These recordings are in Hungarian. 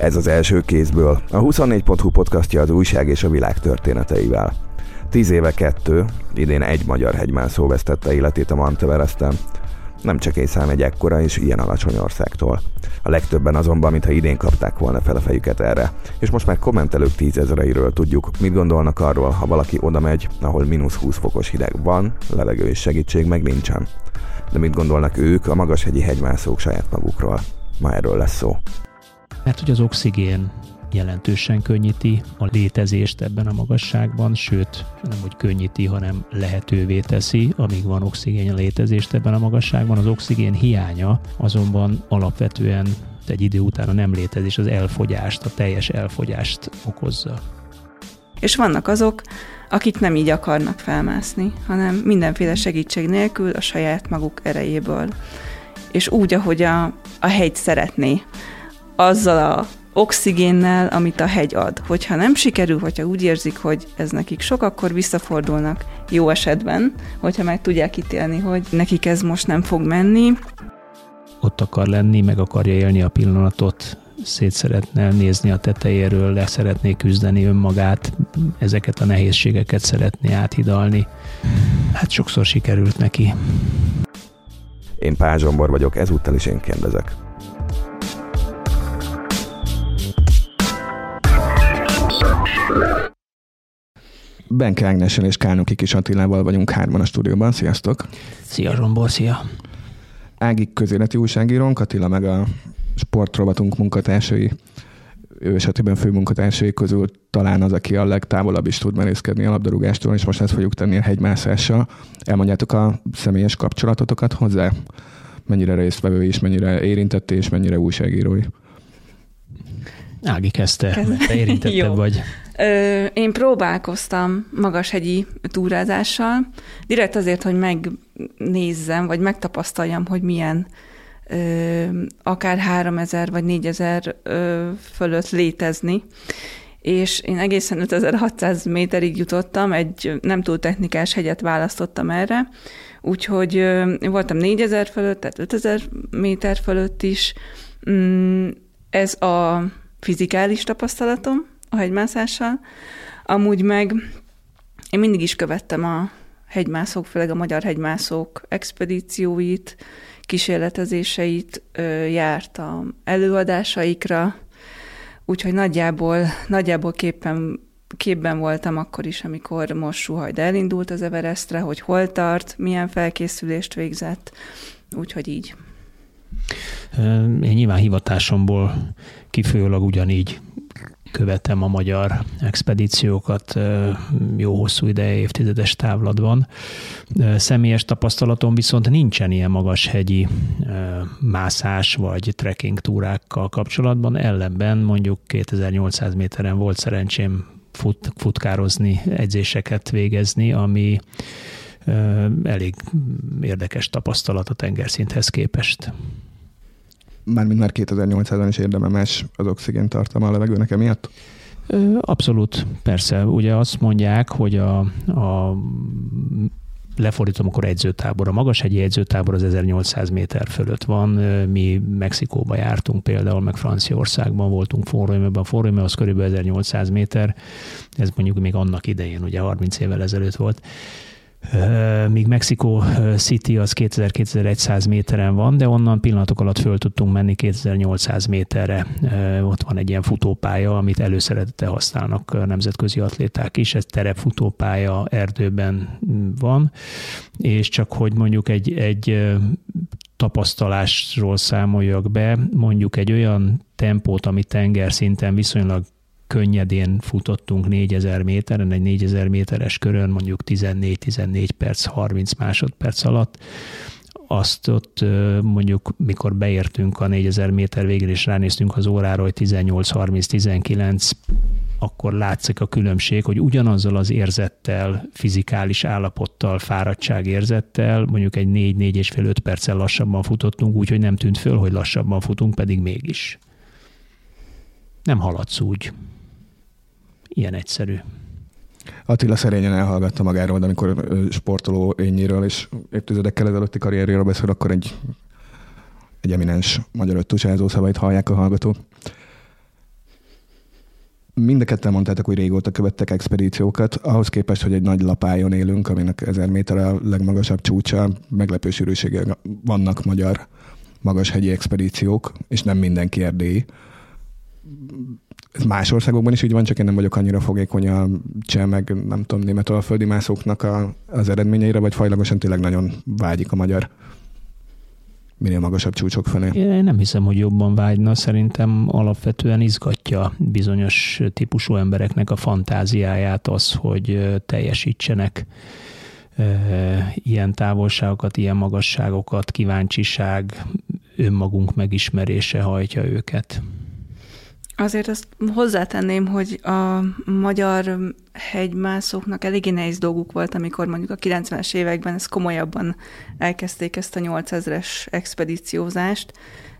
Ez az első kézből. A 24.hu podcastja az újság és a világ történeteivel. Tíz éve kettő, idén egy magyar hegymászó vesztette életét a Manteveresten. Nem csak egy szám egy ekkora és ilyen alacsony országtól. A legtöbben azonban, mintha idén kapták volna fel a fejüket erre. És most már kommentelők tízezereiről tudjuk, mit gondolnak arról, ha valaki oda megy, ahol mínusz 20 fokos hideg van, levegő és segítség meg nincsen. De mit gondolnak ők, a magashegyi hegymászók saját magukról? Ma erről lesz szó. Mert hogy az oxigén jelentősen könnyíti a létezést ebben a magasságban, sőt, nem hogy könnyíti, hanem lehetővé teszi, amíg van oxigén a létezést ebben a magasságban. Az oxigén hiánya azonban alapvetően egy idő után a nem létezés az elfogyást, a teljes elfogyást okozza. És vannak azok, akik nem így akarnak felmászni, hanem mindenféle segítség nélkül a saját maguk erejéből. És úgy, ahogy a, a hegy szeretné, azzal a oxigénnel, amit a hegy ad. Hogyha nem sikerül, hogyha úgy érzik, hogy ez nekik sok, akkor visszafordulnak jó esetben, hogyha meg tudják ítélni, hogy nekik ez most nem fog menni. Ott akar lenni, meg akarja élni a pillanatot, szét szeretne nézni a tetejéről, le szeretné küzdeni önmagát, ezeket a nehézségeket szeretné áthidalni. Hát sokszor sikerült neki. Én Pázsombor vagyok, ezúttal is én kérdezek. Benke Ágnesen és Kálnoki Kis Attilával vagyunk hárman a stúdióban. Sziasztok! Szia Zsombor, szia! Ági közéleti újságírónk, Attila meg a sportrovatunk munkatársai, ő esetében főmunkatársai közül talán az, aki a legtávolabb is tud merészkedni a labdarúgástól, és most ezt fogjuk tenni a hegymászással. Elmondjátok a személyes kapcsolatotokat hozzá? Mennyire résztvevő és mennyire érintette és mennyire újságírói? Ági kezdte, Kezd... te érintettebb vagy. Én próbálkoztam magashegyi túrázással, direkt azért, hogy megnézzem, vagy megtapasztaljam, hogy milyen akár 3000 vagy 4000 ö, fölött létezni. És én egészen 5600 méterig jutottam, egy nem túl technikás hegyet választottam erre, úgyhogy ö, voltam 4000 fölött, tehát 5000 méter fölött is. Mm, ez a fizikális tapasztalatom a hegymászással. Amúgy meg én mindig is követtem a hegymászók, főleg a magyar hegymászók expedícióit, kísérletezéseit, jártam előadásaikra, úgyhogy nagyjából, nagyjából képen, képben voltam akkor is, amikor most Suhajd elindult az Everestre, hogy hol tart, milyen felkészülést végzett, úgyhogy így. Én nyilván hivatásomból kifolyólag ugyanígy követem a magyar expedíciókat jó hosszú ideje, évtizedes távlatban. Személyes tapasztalatom viszont nincsen ilyen magas hegyi mászás vagy trekking túrákkal kapcsolatban, ellenben mondjuk 2800 méteren volt szerencsém fut, futkározni, edzéseket végezni, ami elég érdekes tapasztalat a tengerszinthez képest mármint már 2800-an is érdemes az oxigén tartalma a levegőnek emiatt? Abszolút, persze. Ugye azt mondják, hogy a, a lefordítom, akkor edzőtábor. A magas hegyi edzőtábor az 1800 méter fölött van. Mi Mexikóba jártunk például, meg Franciaországban voltunk Forróimőben. A Forróimő az körülbelül 1800 méter. Ez mondjuk még annak idején, ugye 30 évvel ezelőtt volt míg Mexico City az 2000-2100 méteren van, de onnan pillanatok alatt föl tudtunk menni 2800 méterre. Ott van egy ilyen futópálya, amit előszeretete használnak nemzetközi atléták is. Ez terepfutópálya erdőben van, és csak hogy mondjuk egy, egy tapasztalásról számoljak be, mondjuk egy olyan tempót, ami tengerszinten viszonylag könnyedén futottunk 4000 méteren, egy 4000 méteres körön mondjuk 14-14 perc, 30 másodperc alatt, azt ott mondjuk, mikor beértünk a 4000 méter végén, és ránéztünk az órára, hogy 18-30-19, akkor látszik a különbség, hogy ugyanazzal az érzettel, fizikális állapottal, fáradtságérzettel, mondjuk egy 4-4 és fél 5 perccel lassabban futottunk, úgyhogy nem tűnt föl, hogy lassabban futunk, pedig mégis. Nem haladsz úgy. Ilyen egyszerű. Attila szerényen elhallgatta magáról, de amikor sportoló ényéről és évtizedekkel ezelőtti karrierjéről beszél, akkor egy, egy eminens magyar öttusázó szavait hallják a hallgatók. mind a ketten mondtátok, hogy régóta követtek expedíciókat, ahhoz képest, hogy egy nagy lapájon élünk, aminek 1000 méter a legmagasabb csúcsa, meglepő sűrűséggel vannak magyar magashegyi expedíciók, és nem mindenki erdélyi. Ez más országokban is így van, csak én nem vagyok annyira fogékony a cseh, meg nem tudom, német alföldi mászóknak a, az eredményeire, vagy fajlagosan tényleg nagyon vágyik a magyar minél magasabb csúcsok felé. Én nem hiszem, hogy jobban vágyna, szerintem alapvetően izgatja bizonyos típusú embereknek a fantáziáját az, hogy teljesítsenek ilyen távolságokat, ilyen magasságokat, kíváncsiság, önmagunk megismerése hajtja őket. Azért azt hozzátenném, hogy a magyar hegymászóknak eléggé nehéz dolguk volt, amikor mondjuk a 90-es években ezt komolyabban elkezdték ezt a 8000-es expedíciózást.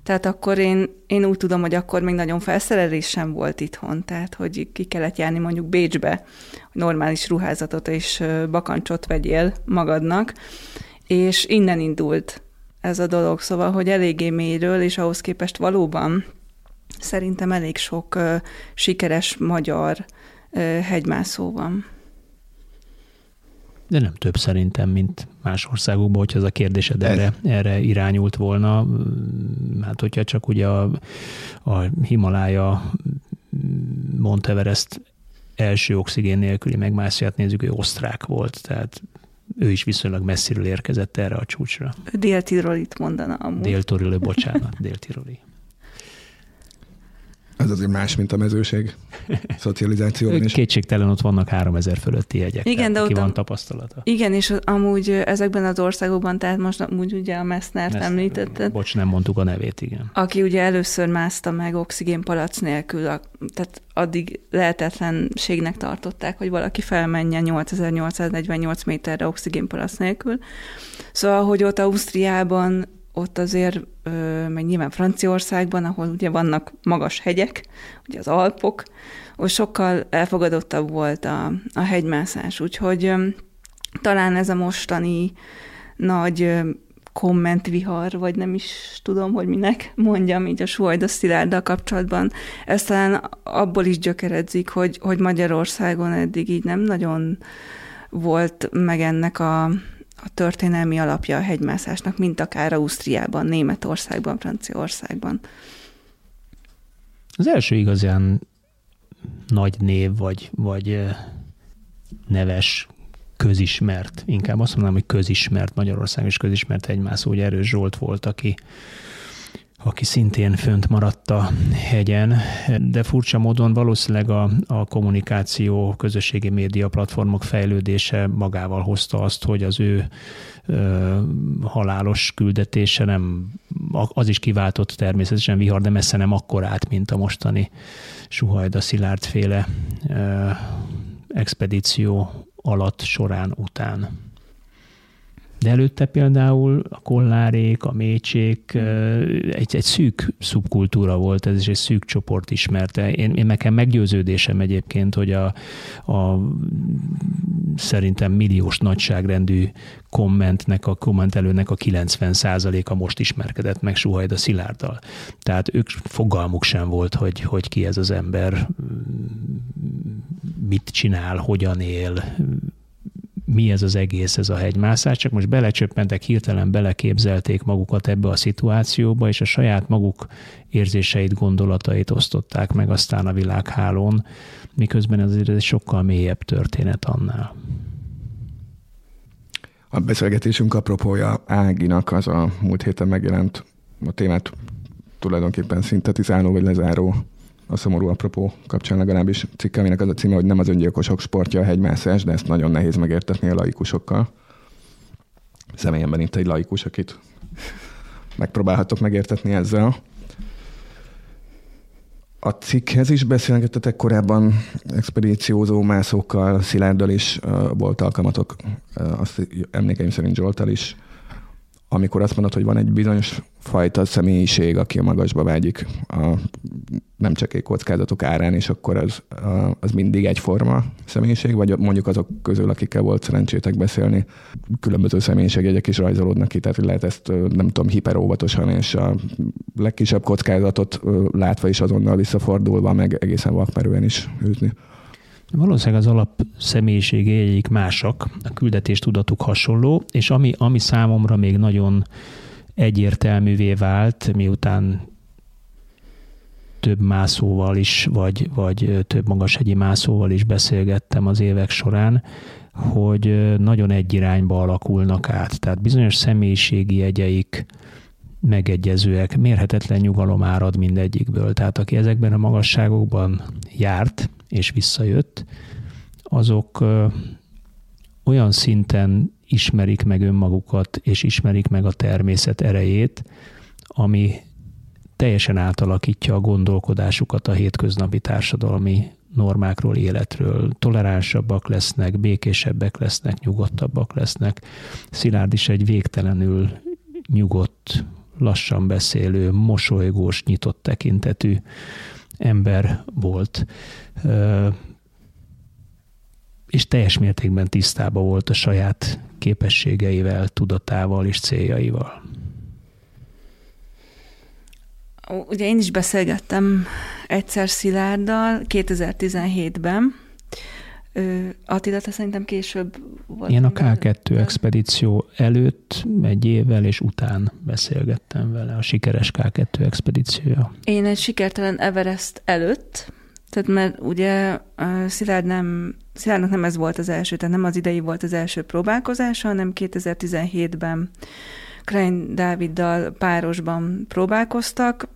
Tehát akkor én, én úgy tudom, hogy akkor még nagyon felszerelés sem volt itthon, tehát hogy ki kellett járni mondjuk Bécsbe, hogy normális ruházatot és bakancsot vegyél magadnak, és innen indult ez a dolog, szóval, hogy eléggé mélyről, és ahhoz képest valóban Szerintem elég sok uh, sikeres magyar uh, hegymászó van. De nem több szerintem, mint más országokban, hogyha ez a kérdésed erre, erre irányult volna. Hát, hogyha csak ugye a, a Himalája Monteverest első oxigén nélküli megmászját nézzük, ő osztrák volt, tehát ő is viszonylag messziről érkezett erre a csúcsra. Dél-Tirolit mondana amúgy. Dél-Tiroli, bocsánat, Dél-Tiroli. Ez azért más, mint a mezőség szocializációban is. Kétségtelen ott vannak 3000 fölötti jegyek. Igen, de ott van tapasztalata. Igen, és amúgy ezekben az országokban, tehát most amúgy ugye a Messnert Messner, említetted. Bocs, nem mondtuk a nevét, igen. Aki ugye először mászta meg oxigénpalac nélkül, a, tehát addig lehetetlenségnek tartották, hogy valaki felmenjen 8848 méterre oxigénpalac nélkül. Szóval, hogy ott Ausztriában ott azért, meg nyilván Franciaországban, ahol ugye vannak magas hegyek, ugye az Alpok, ott sokkal elfogadottabb volt a, a hegymászás, úgyhogy talán ez a mostani nagy kommentvihar, vagy nem is tudom, hogy minek mondjam így a Suhajda Szilárddal kapcsolatban. Ez talán abból is gyökeredzik, hogy, hogy Magyarországon eddig így nem nagyon volt meg ennek a, a történelmi alapja a hegymászásnak, mint akár Ausztriában, Németországban, Franciaországban. Az első igazán nagy név, vagy, vagy neves, közismert, inkább azt mondanám, hogy közismert Magyarország és közismert hegymászó, hogy Erős Zsolt volt, aki aki szintén fönt maradt a hegyen, de furcsa módon valószínűleg a, a kommunikáció, közösségi média platformok fejlődése magával hozta azt, hogy az ő ö, halálos küldetése nem, az is kiváltott természetesen vihar, de messze nem akkorát, mint a mostani Suhajda Szilárd féle ö, expedíció alatt, során, után. De előtte például a kollárék, a mécsék egy, egy szűk szubkultúra volt, ez is egy szűk csoport ismerte. Én, én nekem meggyőződésem egyébként, hogy a, a szerintem milliós nagyságrendű kommentnek, a kommentelőnek a 90% a most ismerkedett meg Suhajda Szilárddal. Tehát ők fogalmuk sem volt, hogy, hogy ki ez az ember, mit csinál, hogyan él, mi ez az egész, ez a hegymászás, csak most belecsöppentek, hirtelen beleképzelték magukat ebbe a szituációba, és a saját maguk érzéseit, gondolatait osztották meg aztán a világhálón, miközben ez egy sokkal mélyebb történet annál. A beszélgetésünk apropója Áginak az a múlt héten megjelent a témát tulajdonképpen szintetizáló vagy lezáró a szomorú apropó kapcsán legalábbis cikk, aminek az a címe, hogy nem az öngyilkosok sportja a hegymászás, de ezt nagyon nehéz megértetni a laikusokkal. Személyemben itt egy laikus, akit megpróbálhatok megértetni ezzel. A cikkhez is beszélgettetek korábban expedíciózó mászókkal, Szilárddal is uh, volt alkalmatok, uh, azt emlékeim szerint Zsoltal is amikor azt mondod, hogy van egy bizonyos fajta személyiség, aki a magasba vágyik, a, nem csak egy kockázatok árán, és akkor az, az mindig egyforma személyiség, vagy mondjuk azok közül, akikkel volt szerencsétek beszélni, különböző személyiségjegyek is rajzolódnak ki, tehát lehet ezt nem tudom, hiperóvatosan, és a legkisebb kockázatot látva is azonnal visszafordulva, meg egészen vakmerően is űzni. Valószínűleg az alap személyiségéjék másak, a küldetés tudatuk hasonló, és ami, ami számomra még nagyon egyértelművé vált, miután több mászóval is, vagy, vagy több magashegyi mászóval is beszélgettem az évek során, hogy nagyon egy irányba alakulnak át. Tehát bizonyos személyiségi jegyeik megegyezőek, mérhetetlen nyugalom árad mindegyikből. Tehát aki ezekben a magasságokban járt és visszajött, azok olyan szinten ismerik meg önmagukat, és ismerik meg a természet erejét, ami teljesen átalakítja a gondolkodásukat a hétköznapi társadalmi normákról, életről. Toleránsabbak lesznek, békésebbek lesznek, nyugodtabbak lesznek. Szilárd is egy végtelenül nyugodt, lassan beszélő, mosolygós, nyitott tekintetű ember volt és teljes mértékben tisztában volt a saját képességeivel, tudatával és céljaival. Ugye én is beszélgettem egyszer Szilárddal 2017-ben, Attila, te szerintem később volt. Én a K2 expedíció előtt egy évvel és után beszélgettem vele, a sikeres K2 expedíciója. Én egy sikertelen Everest előtt, tehát mert ugye Szilárd nem, Szilárdnak nem ez volt az első, tehát nem az idei volt az első próbálkozása, hanem 2017-ben Klein Dáviddal párosban próbálkoztak,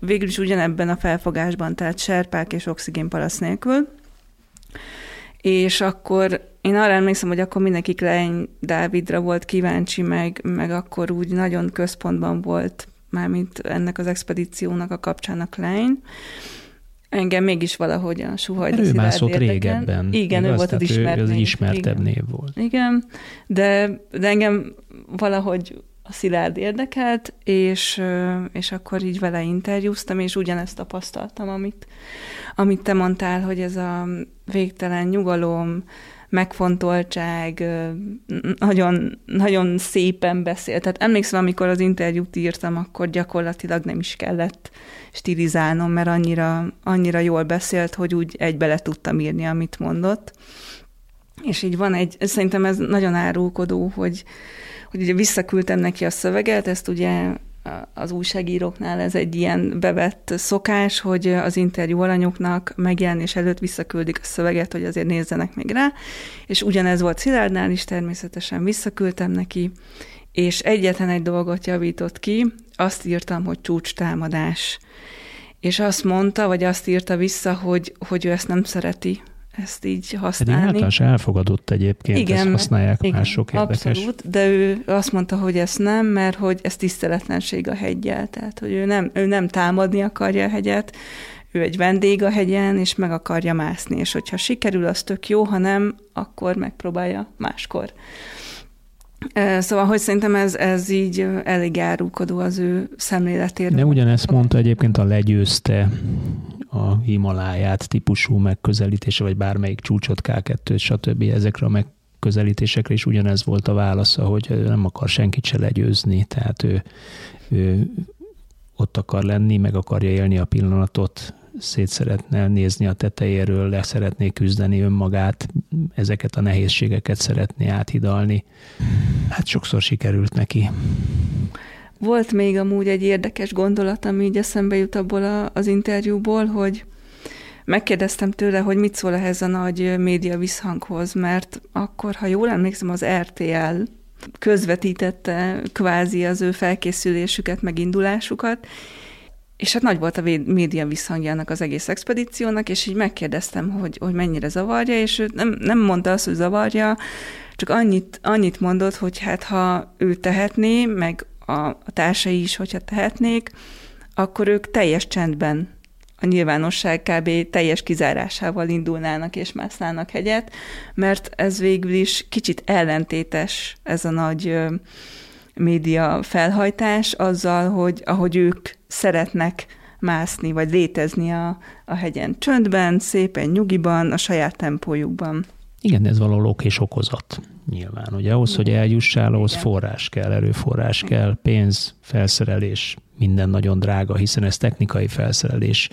végül is ugyanebben a felfogásban, tehát serpák és oxigénpalasz nélkül. És akkor én arra emlékszem, hogy akkor mindenki Klein Dávidra volt kíváncsi, meg, meg akkor úgy nagyon központban volt mármint ennek az expedíciónak a kapcsának Klein engem mégis valahogy a Suhajda Ő mászott régebben. Igen, igaz? ő volt az ismert. Ő az ismertebb igen. név volt. Igen, de, de engem valahogy a Szilárd érdekelt, és, és akkor így vele interjúztam, és ugyanezt tapasztaltam, amit, amit te mondtál, hogy ez a végtelen nyugalom, megfontoltság, nagyon, nagyon szépen beszél. Tehát emlékszem, amikor az interjút írtam, akkor gyakorlatilag nem is kellett stilizálnom, mert annyira, annyira jól beszélt, hogy úgy egybe le tudtam írni, amit mondott. És így van egy, szerintem ez nagyon árulkodó, hogy, hogy ugye visszaküldtem neki a szöveget, ezt ugye az újságíróknál ez egy ilyen bevett szokás, hogy az interjú alanyoknak megjelenés előtt visszaküldik a szöveget, hogy azért nézzenek még rá, és ugyanez volt Szilárdnál is, természetesen visszaküldtem neki, és egyetlen egy dolgot javított ki, azt írtam, hogy csúcs támadás. És azt mondta, vagy azt írta vissza, hogy, hogy ő ezt nem szereti, ezt így használni. Pedig általános elfogadott egyébként, igen, ezt használják igen, mások érdekes. Abszolút, de ő azt mondta, hogy ezt nem, mert hogy ez tiszteletlenség a hegyel, tehát hogy ő nem, ő nem támadni akarja a hegyet, ő egy vendég a hegyen, és meg akarja mászni, és hogyha sikerül, az tök jó, ha nem, akkor megpróbálja máskor. Szóval, hogy szerintem ez, ez így elég árulkodó az ő szemléletéről. De ugyanezt mondta egyébként a legyőzte a Himaláját típusú megközelítése, vagy bármelyik csúcsot, K2, stb. ezekre a megközelítésekre is ugyanez volt a válasza, hogy nem akar senkit se legyőzni, tehát ő, ő ott akar lenni, meg akarja élni a pillanatot, szét szeretne nézni a tetejéről, le szeretné küzdeni önmagát, ezeket a nehézségeket szeretné áthidalni. Hát sokszor sikerült neki. Volt még amúgy egy érdekes gondolat, ami így eszembe jut abból a, az interjúból, hogy megkérdeztem tőle, hogy mit szól ehhez a nagy média visszhanghoz, mert akkor, ha jól emlékszem, az RTL közvetítette kvázi az ő felkészülésüket, megindulásukat, és hát nagy volt a média visszhangjának az egész expedíciónak, és így megkérdeztem, hogy, hogy mennyire zavarja, és ő nem, nem mondta azt, hogy zavarja, csak annyit, annyit mondott, hogy hát ha ő tehetné, meg a, a társai is, hogyha tehetnék, akkor ők teljes csendben a nyilvánosság kb. teljes kizárásával indulnának és másznának hegyet, mert ez végül is kicsit ellentétes ez a nagy média felhajtás azzal, hogy ahogy ők szeretnek mászni, vagy létezni a, a hegyen csöndben, szépen nyugiban, a saját tempójukban. Igen, ez való és okozat nyilván. Ugye ahhoz, hogy eljussál, ahhoz forrás kell, erőforrás kell, pénz, felszerelés, minden nagyon drága, hiszen ez technikai felszerelés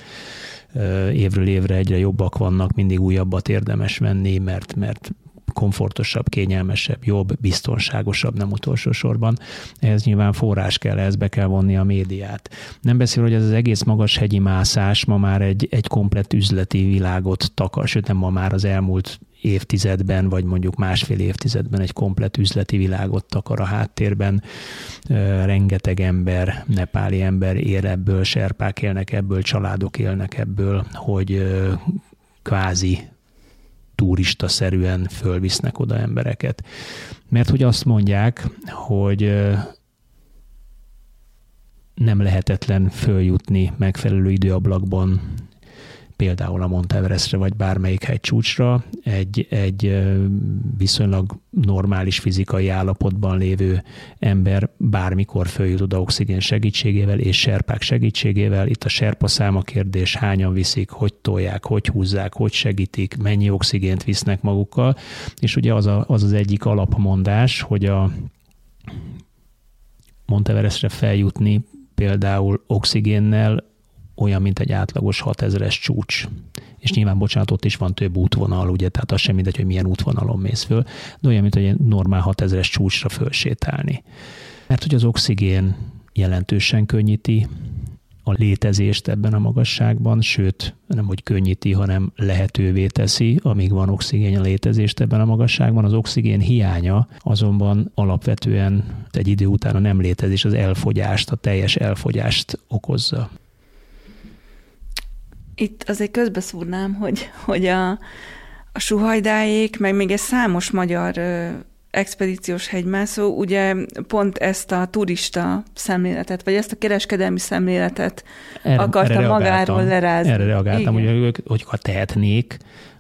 évről évre egyre jobbak vannak, mindig újabbat érdemes venni, mert, mert komfortosabb, kényelmesebb, jobb, biztonságosabb, nem utolsó sorban. Ez nyilván forrás kell, ehhez be kell vonni a médiát. Nem beszél, hogy ez az egész magas hegyi mászás ma már egy, egy komplett üzleti világot takar, sőt nem ma már az elmúlt évtizedben, vagy mondjuk másfél évtizedben egy komplet üzleti világot takar a háttérben. Rengeteg ember, nepáli ember él ebből, serpák élnek ebből, családok élnek ebből, hogy kvázi turista-szerűen fölvisznek oda embereket. Mert hogy azt mondják, hogy nem lehetetlen följutni megfelelő időablakban például a Monteverestre vagy bármelyik hegycsúcsra egy, egy viszonylag normális fizikai állapotban lévő ember bármikor följut oda oxigén segítségével és serpák segítségével. Itt a serpa száma kérdés, hányan viszik, hogy tolják, hogy húzzák, hogy segítik, mennyi oxigént visznek magukkal, és ugye az a, az, az egyik alapmondás, hogy a Monteverestre feljutni például oxigénnel olyan, mint egy átlagos 6000-es csúcs. És nyilván, bocsánat, ott is van több útvonal, ugye, tehát az sem mindegy, hogy milyen útvonalon mész föl, de olyan, mint egy normál 6000-es csúcsra fölsétálni. Mert hogy az oxigén jelentősen könnyíti a létezést ebben a magasságban, sőt, nem hogy könnyíti, hanem lehetővé teszi, amíg van oxigén a létezést ebben a magasságban. Az oxigén hiánya azonban alapvetően egy idő után a nem létezés, az elfogyást, a teljes elfogyást okozza. Itt azért közbeszúrnám, hogy, hogy a, a suhajdáék, meg még egy számos magyar ö, expedíciós hegymászó ugye pont ezt a turista szemléletet, vagy ezt a kereskedelmi szemléletet erre, akarta erre magáról lerázni. Erre reagáltam, Igen. hogy ők, hogy ha tehetnék,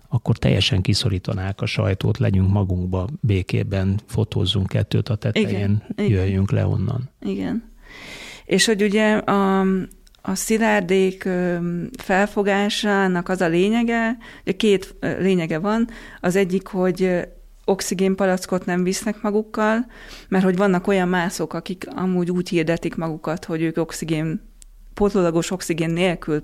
akkor teljesen kiszorítanák a sajtót, legyünk magunkba békében, fotózzunk kettőt a tetején, Igen. jöjjünk le onnan. Igen. És hogy ugye a, a szilárdék felfogásának az a lényege, hogy két lényege van. Az egyik, hogy oxigénpalackot nem visznek magukkal, mert hogy vannak olyan mászók, akik amúgy úgy hirdetik magukat, hogy ők oxigén pótlólagos oxigén nélkül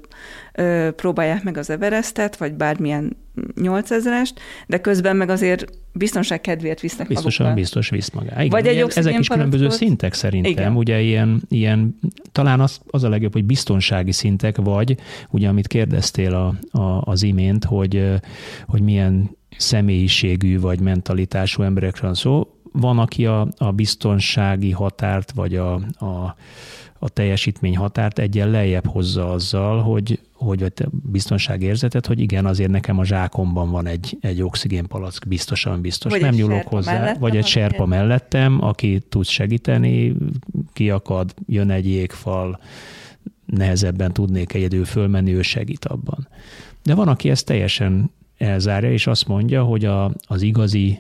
ö, próbálják meg az Everestet, vagy bármilyen 8000-est, de közben meg azért biztonság kedvéért visznek Biztosan magukkal. biztos visz magá. Igen, vagy egy ezek is különböző szintek szerintem. Igen. Ugye ilyen, ilyen talán az, az a legjobb, hogy biztonsági szintek, vagy ugye amit kérdeztél a, a, az imént, hogy, hogy milyen személyiségű vagy mentalitású emberekről szó. Van, aki a, a biztonsági határt, vagy a, a a teljesítmény határt egyen lejjebb hozza azzal, hogy, hogy a biztonságérzetet, hogy igen, azért nekem a zsákomban van egy, egy oxigénpalack, biztosan biztos. Vagy Nem nyúlok hozzá, vagy egy serpa igen. mellettem, aki tud segíteni, kiakad, jön egy jégfal, nehezebben tudnék egyedül fölmenni, ő segít abban. De van, aki ezt teljesen elzárja, és azt mondja, hogy a, az igazi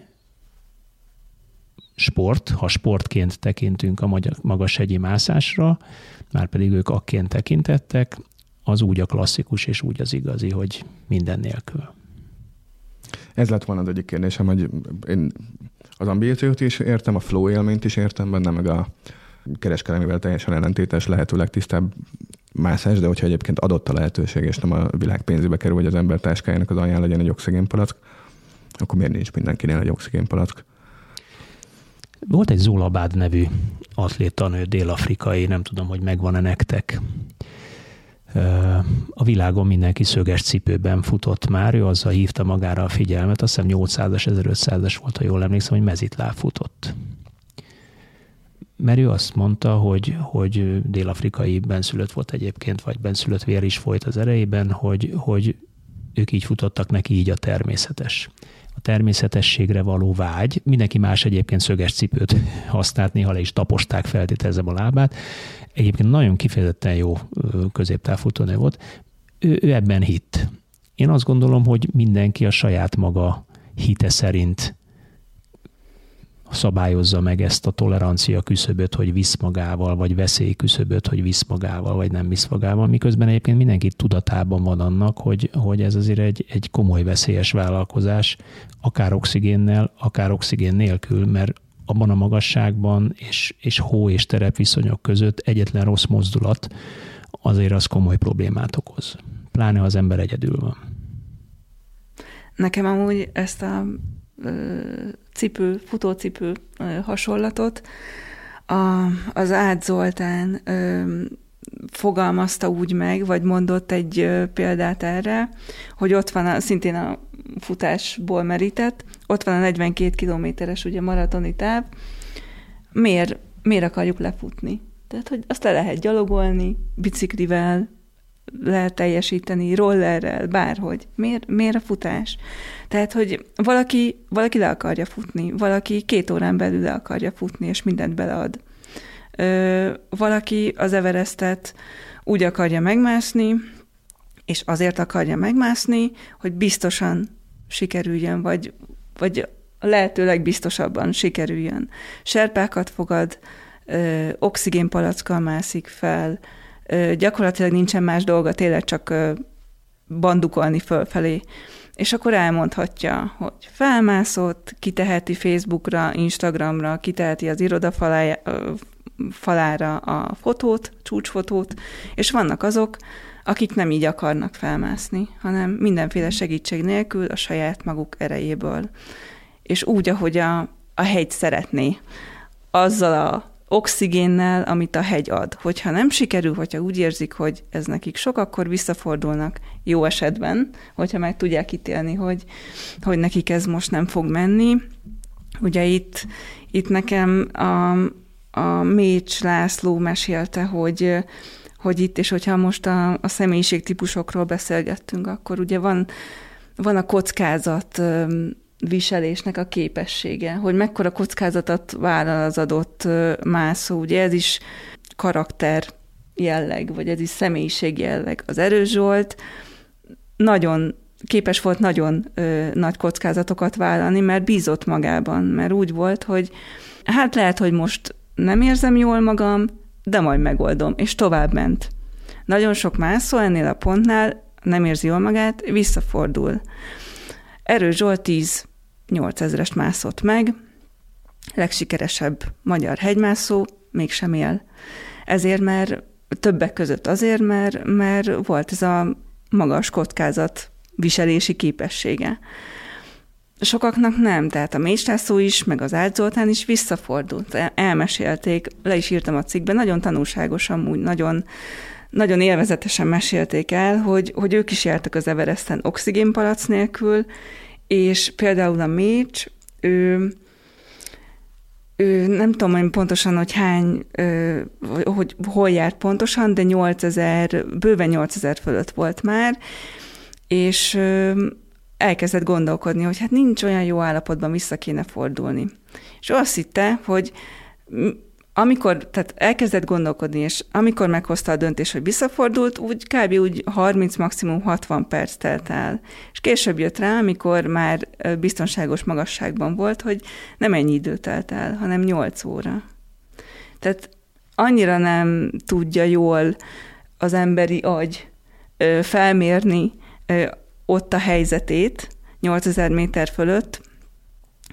sport, ha sportként tekintünk a magas hegyi mászásra, már pedig ők akként tekintettek, az úgy a klasszikus és úgy az igazi, hogy minden nélkül. Ez lett volna az egyik kérdésem, hogy én az ambíciót is értem, a flow élményt is értem benne, meg a kereskedelmivel teljesen ellentétes, lehetőleg tisztább mászás, de hogyha egyébként adott a lehetőség, és nem a világ pénzébe kerül, hogy az ember táskájának az alján legyen egy oxigénpalack, akkor miért nincs mindenkinél egy oxigénpalack? Volt egy Zolabád nevű atlétanő, dél-afrikai, nem tudom, hogy megvan-e nektek. A világon mindenki szöges cipőben futott már, ő azzal hívta magára a figyelmet, azt hiszem 800-as, 1500-as volt, ha jól emlékszem, hogy mezitláb futott. Mert ő azt mondta, hogy, hogy dél-afrikai benszülött volt egyébként, vagy benszülött vér is folyt az erejében, hogy, hogy ők így futottak neki, így a természetes természetességre való vágy. Mindenki más egyébként szöges cipőt használt, néha le is taposták, feltételezem a lábát. Egyébként nagyon kifejezetten jó középtávfutónő volt. Ő, ő ebben hitt. Én azt gondolom, hogy mindenki a saját maga hite szerint szabályozza meg ezt a tolerancia küszöböt, hogy visz magával, vagy veszély küszöböt, hogy visz magával, vagy nem visz magával, miközben egyébként mindenki tudatában van annak, hogy, hogy ez azért egy, egy komoly veszélyes vállalkozás, akár oxigénnel, akár oxigén nélkül, mert abban a magasságban és, és hó és terepviszonyok között egyetlen rossz mozdulat azért az komoly problémát okoz. Pláne, az ember egyedül van. Nekem amúgy ezt a cipő, futócipő hasonlatot a, az Ád Zoltán fogalmazta úgy meg, vagy mondott egy példát erre, hogy ott van a, szintén a futásból merített, ott van a 42 kilométeres ugye maratoni táv, miért, miért akarjuk lefutni? Tehát, hogy azt le lehet gyalogolni, biciklivel, lehet teljesíteni, rollerrel, bárhogy. Miért, miért a futás? Tehát, hogy valaki, valaki le akarja futni, valaki két órán belül le akarja futni, és mindent belead. Ö, valaki az Everestet úgy akarja megmászni, és azért akarja megmászni, hogy biztosan sikerüljön, vagy, vagy lehetőleg biztosabban sikerüljön. Serpákat fogad, ö, oxigénpalackkal mászik fel, gyakorlatilag nincsen más dolga, tényleg csak bandukolni fölfelé. És akkor elmondhatja, hogy felmászott, kiteheti Facebookra, Instagramra, kiteheti az iroda falára a fotót, csúcsfotót, és vannak azok, akik nem így akarnak felmászni, hanem mindenféle segítség nélkül a saját maguk erejéből. És úgy, ahogy a, a hegy szeretné, azzal a oxigénnel, amit a hegy ad. Hogyha nem sikerül, hogyha úgy érzik, hogy ez nekik sok, akkor visszafordulnak jó esetben, hogyha meg tudják ítélni, hogy, hogy nekik ez most nem fog menni. Ugye itt, itt nekem a, a Mécs László mesélte, hogy hogy itt, és hogyha most a, a személyiségtípusokról beszélgettünk, akkor ugye van, van a kockázat viselésnek a képessége, hogy mekkora kockázatot vállal az adott mászó. Ugye ez is karakter jelleg, vagy ez is személyiség jelleg. Az erős Zsolt nagyon képes volt nagyon ö, nagy kockázatokat vállalni, mert bízott magában, mert úgy volt, hogy hát lehet, hogy most nem érzem jól magam, de majd megoldom, és tovább ment. Nagyon sok mászó ennél a pontnál nem érzi jól magát, visszafordul. Erős Zsolt 10 8000-est mászott meg, legsikeresebb magyar hegymászó, mégsem él. Ezért, mert többek között azért, mert, mert volt ez a magas kockázat viselési képessége. Sokaknak nem, tehát a Mécslászó is, meg az Ágyzoltán is visszafordult, elmesélték, le is írtam a cikkben, nagyon tanulságosan, úgy nagyon, nagyon élvezetesen mesélték el, hogy, hogy ők is jártak az Everesten oxigénpalac nélkül, és például a Mécs, ő, ő nem tudom hogy pontosan, hogy hány, hogy hol járt pontosan, de 8000, bőven 8000 fölött volt már, és elkezdett gondolkodni, hogy hát nincs olyan jó állapotban, vissza kéne fordulni. És azt hitte, hogy amikor, tehát elkezdett gondolkodni, és amikor meghozta a döntést, hogy visszafordult, úgy kb. úgy 30, maximum 60 perc telt el. És később jött rá, amikor már biztonságos magasságban volt, hogy nem ennyi idő telt el, hanem 8 óra. Tehát annyira nem tudja jól az emberi agy felmérni ott a helyzetét, 8000 méter fölött,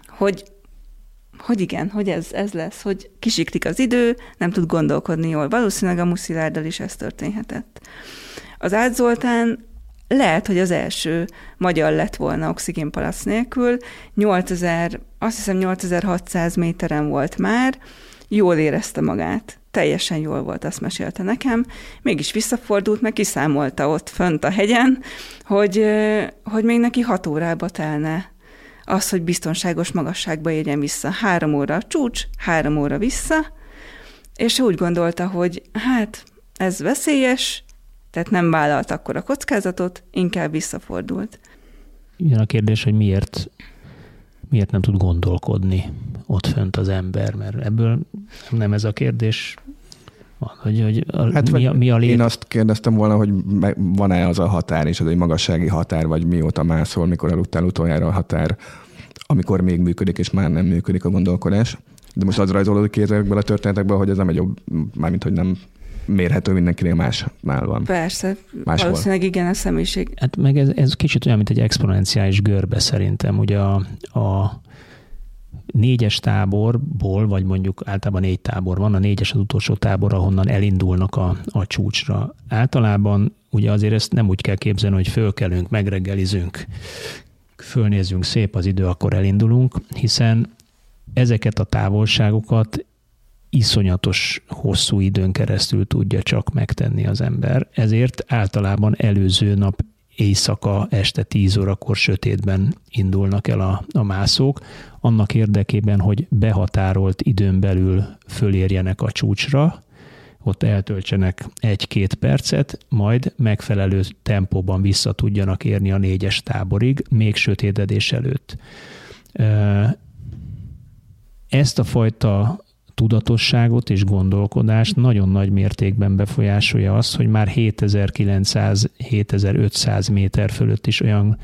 hogy hogy igen, hogy ez, ez lesz, hogy kisiklik az idő, nem tud gondolkodni jól. Valószínűleg a Muszilárdal is ez történhetett. Az Ágy Zoltán lehet, hogy az első magyar lett volna oxigénpalac nélkül, 8000, azt hiszem 8600 méteren volt már, jól érezte magát, teljesen jól volt, azt mesélte nekem, mégis visszafordult, meg kiszámolta ott fönt a hegyen, hogy, hogy még neki hat órába telne az, hogy biztonságos magasságba érjen vissza. Három óra csúcs, három óra vissza, és úgy gondolta, hogy hát ez veszélyes, tehát nem vállalt akkor a kockázatot, inkább visszafordult. Jön a kérdés, hogy miért, miért nem tud gondolkodni ott fönt az ember, mert ebből nem ez a kérdés hogy, hogy a, hát, mi, a, mi a lét... Én azt kérdeztem volna, hogy van-e az a határ, és az egy magassági határ, vagy mióta mászol, mikor aludtál utoljára a határ amikor még működik, és már nem működik a gondolkodás. De most az rajzolódik ki ezekből a történetekből, hogy ez nem egy jobb, mármint hogy nem mérhető mindenkinél másnál van. Persze, Máshol. valószínűleg igen, a személyiség. Hát meg ez, ez kicsit olyan, mint egy exponenciális görbe szerintem. Ugye a, a négyes táborból, vagy mondjuk általában négy tábor van, a négyes az utolsó tábor, ahonnan elindulnak a, a csúcsra. Általában ugye azért ezt nem úgy kell képzelni, hogy fölkelünk, megreggelizünk, fölnézzünk, szép az idő, akkor elindulunk, hiszen ezeket a távolságokat iszonyatos hosszú időn keresztül tudja csak megtenni az ember. Ezért általában előző nap éjszaka este 10 órakor sötétben indulnak el a, a mászók, annak érdekében, hogy behatárolt időn belül fölérjenek a csúcsra, ott eltöltsenek egy-két percet, majd megfelelő tempóban vissza tudjanak érni a négyes táborig, még sötétedés előtt. Ezt a fajta tudatosságot és gondolkodást nagyon nagy mértékben befolyásolja az, hogy már 7900-7500 méter fölött is olyan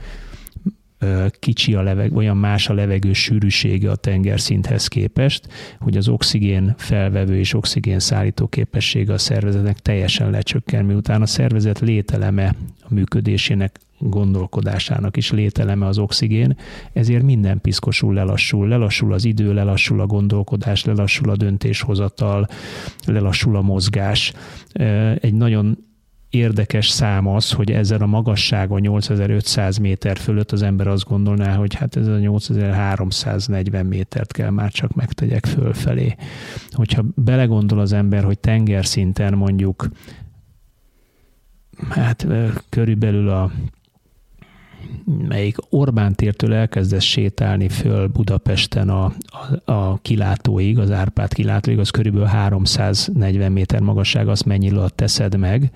kicsi a levegő, olyan más a levegő sűrűsége a tengerszinthez képest, hogy az oxigén felvevő és oxigén szállító képessége a szervezetnek teljesen lecsökken, miután a szervezet lételeme a működésének gondolkodásának is lételeme az oxigén, ezért minden piszkosul lelassul. Lelassul az idő, lelassul a gondolkodás, lelassul a döntéshozatal, lelassul a mozgás. Egy nagyon érdekes szám az, hogy ezzel a magasságon 8500 méter fölött az ember azt gondolná, hogy hát ez a 8340 métert kell már csak megtegyek fölfelé. Hogyha belegondol az ember, hogy tengerszinten mondjuk hát körülbelül a melyik Orbán tértől elkezdesz sétálni föl Budapesten a, a, a kilátóig, az Árpád kilátóig, az körülbelül 340 méter magasság, azt mennyi alatt teszed meg.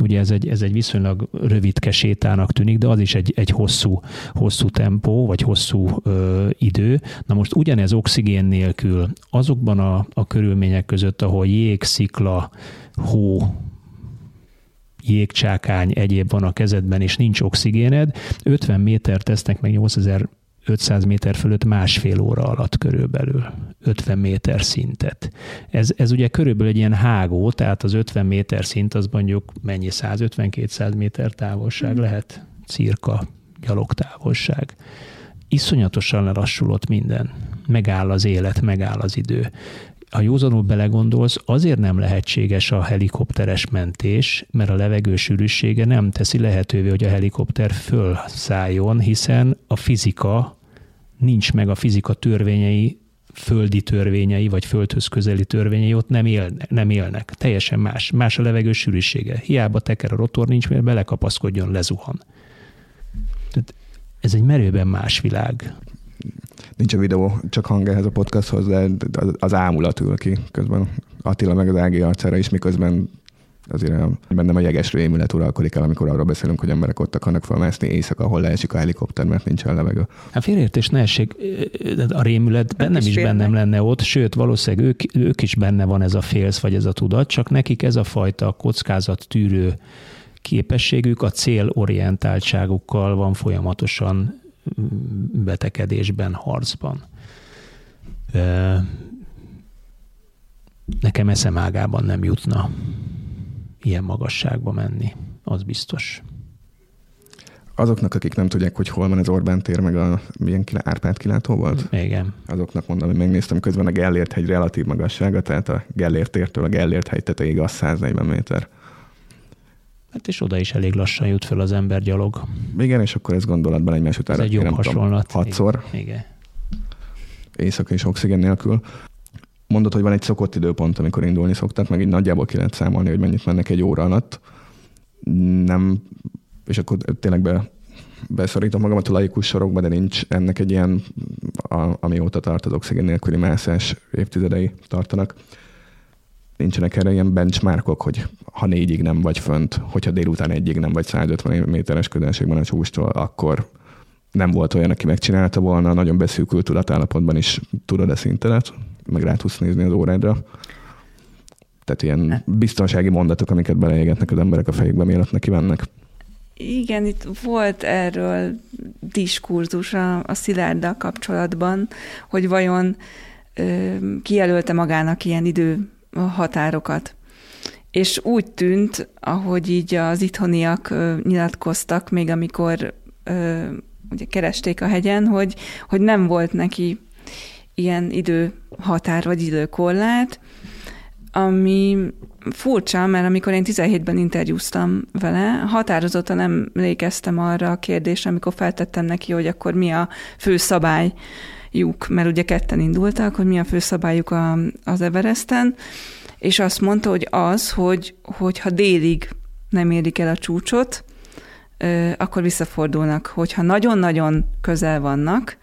Ugye ez egy, ez egy viszonylag rövidke sétának tűnik, de az is egy, egy hosszú, hosszú tempó, vagy hosszú ö, idő. Na most ugyanez oxigén nélkül azokban a, a körülmények között, ahol jég, szikla, hó, jégcsákány, egyéb van a kezedben, és nincs oxigéned, 50 méter tesznek meg 8500 méter fölött másfél óra alatt körülbelül 50 méter szintet. Ez, ez ugye körülbelül egy ilyen hágó, tehát az 50 méter szint az mondjuk mennyi 150-200 méter távolság mm. lehet, cirka gyalogtávolság. Iszonyatosan lelassulott minden. Megáll az élet, megáll az idő ha józanul belegondolsz, azért nem lehetséges a helikopteres mentés, mert a levegő sűrűsége nem teszi lehetővé, hogy a helikopter fölszálljon, hiszen a fizika nincs meg a fizika törvényei, földi törvényei, vagy földhöz közeli törvényei ott nem, él, nem élnek. Teljesen más. Más a levegő sűrűsége. Hiába teker a rotor, nincs, mert belekapaszkodjon, lezuhan. Tehát ez egy merőben más világ nincs a videó, csak hang ehhez a podcasthoz, de az ámulat ül ki közben. Attila meg az Ági arcára is, miközben azért bennem a jeges rémület uralkodik el, amikor arról beszélünk, hogy emberek ott akarnak felmászni éjszaka, ahol leesik a helikopter, mert nincs a levegő. Hát félértés ne essék, a rémület bennem is, is bennem lenne ott, sőt, valószínűleg ők, ők is benne van ez a félsz, vagy ez a tudat, csak nekik ez a fajta kockázat tűrő képességük a célorientáltságukkal van folyamatosan betegedésben, harcban. Nekem eszemágában nem jutna ilyen magasságba menni, az biztos. Azoknak, akik nem tudják, hogy hol van az Orbán tér, meg a milyen kilá, Árpád kilátó volt? Igen. Azoknak mondom, hogy megnéztem közben a Gellért hegy relatív magassága, tehát a Gellért tértől a Gellért hegy tetejéig az 140 méter. Hát és oda is elég lassan jut fel az ember gyalog. Igen, és akkor ez gondolatban egymás után. Ez egy jó hasonlat. Tudom, hatszor. Igen. Éjszaka és oxigén nélkül. Mondod, hogy van egy szokott időpont, amikor indulni szoktak, meg így nagyjából ki lehet számolni, hogy mennyit mennek egy óra alatt. Nem, és akkor tényleg be, beszorítom magamat a laikus sorokba, de nincs ennek egy ilyen, a, amióta tart az oxigén nélküli mászás évtizedei tartanak nincsenek erre ilyen benchmarkok, hogy ha négyig nem vagy fönt, hogyha délután egyig nem vagy 150 méteres közelségben a csústól, akkor nem volt olyan, aki megcsinálta volna, nagyon beszűkült tudatállapotban is tudod a szintelet, meg rá tudsz nézni az órádra. Tehát ilyen biztonsági mondatok, amiket beleégetnek az emberek a fejükbe, mielőtt neki mennek. Igen, itt volt erről diskurzus a, a Szilárddal kapcsolatban, hogy vajon ö, kijelölte magának ilyen idő határokat. És úgy tűnt, ahogy így az itthoniak nyilatkoztak, még amikor ugye keresték a hegyen, hogy, hogy nem volt neki ilyen időhatár vagy időkorlát, ami furcsa, mert amikor én 17-ben interjúztam vele, határozottan emlékeztem arra a kérdésre, amikor feltettem neki, hogy akkor mi a fő szabályuk, mert ugye ketten indultak, hogy mi a fő szabályuk a, az Everesten, és azt mondta, hogy az, hogy, hogy ha délig nem érik el a csúcsot, akkor visszafordulnak. Hogyha nagyon-nagyon közel vannak,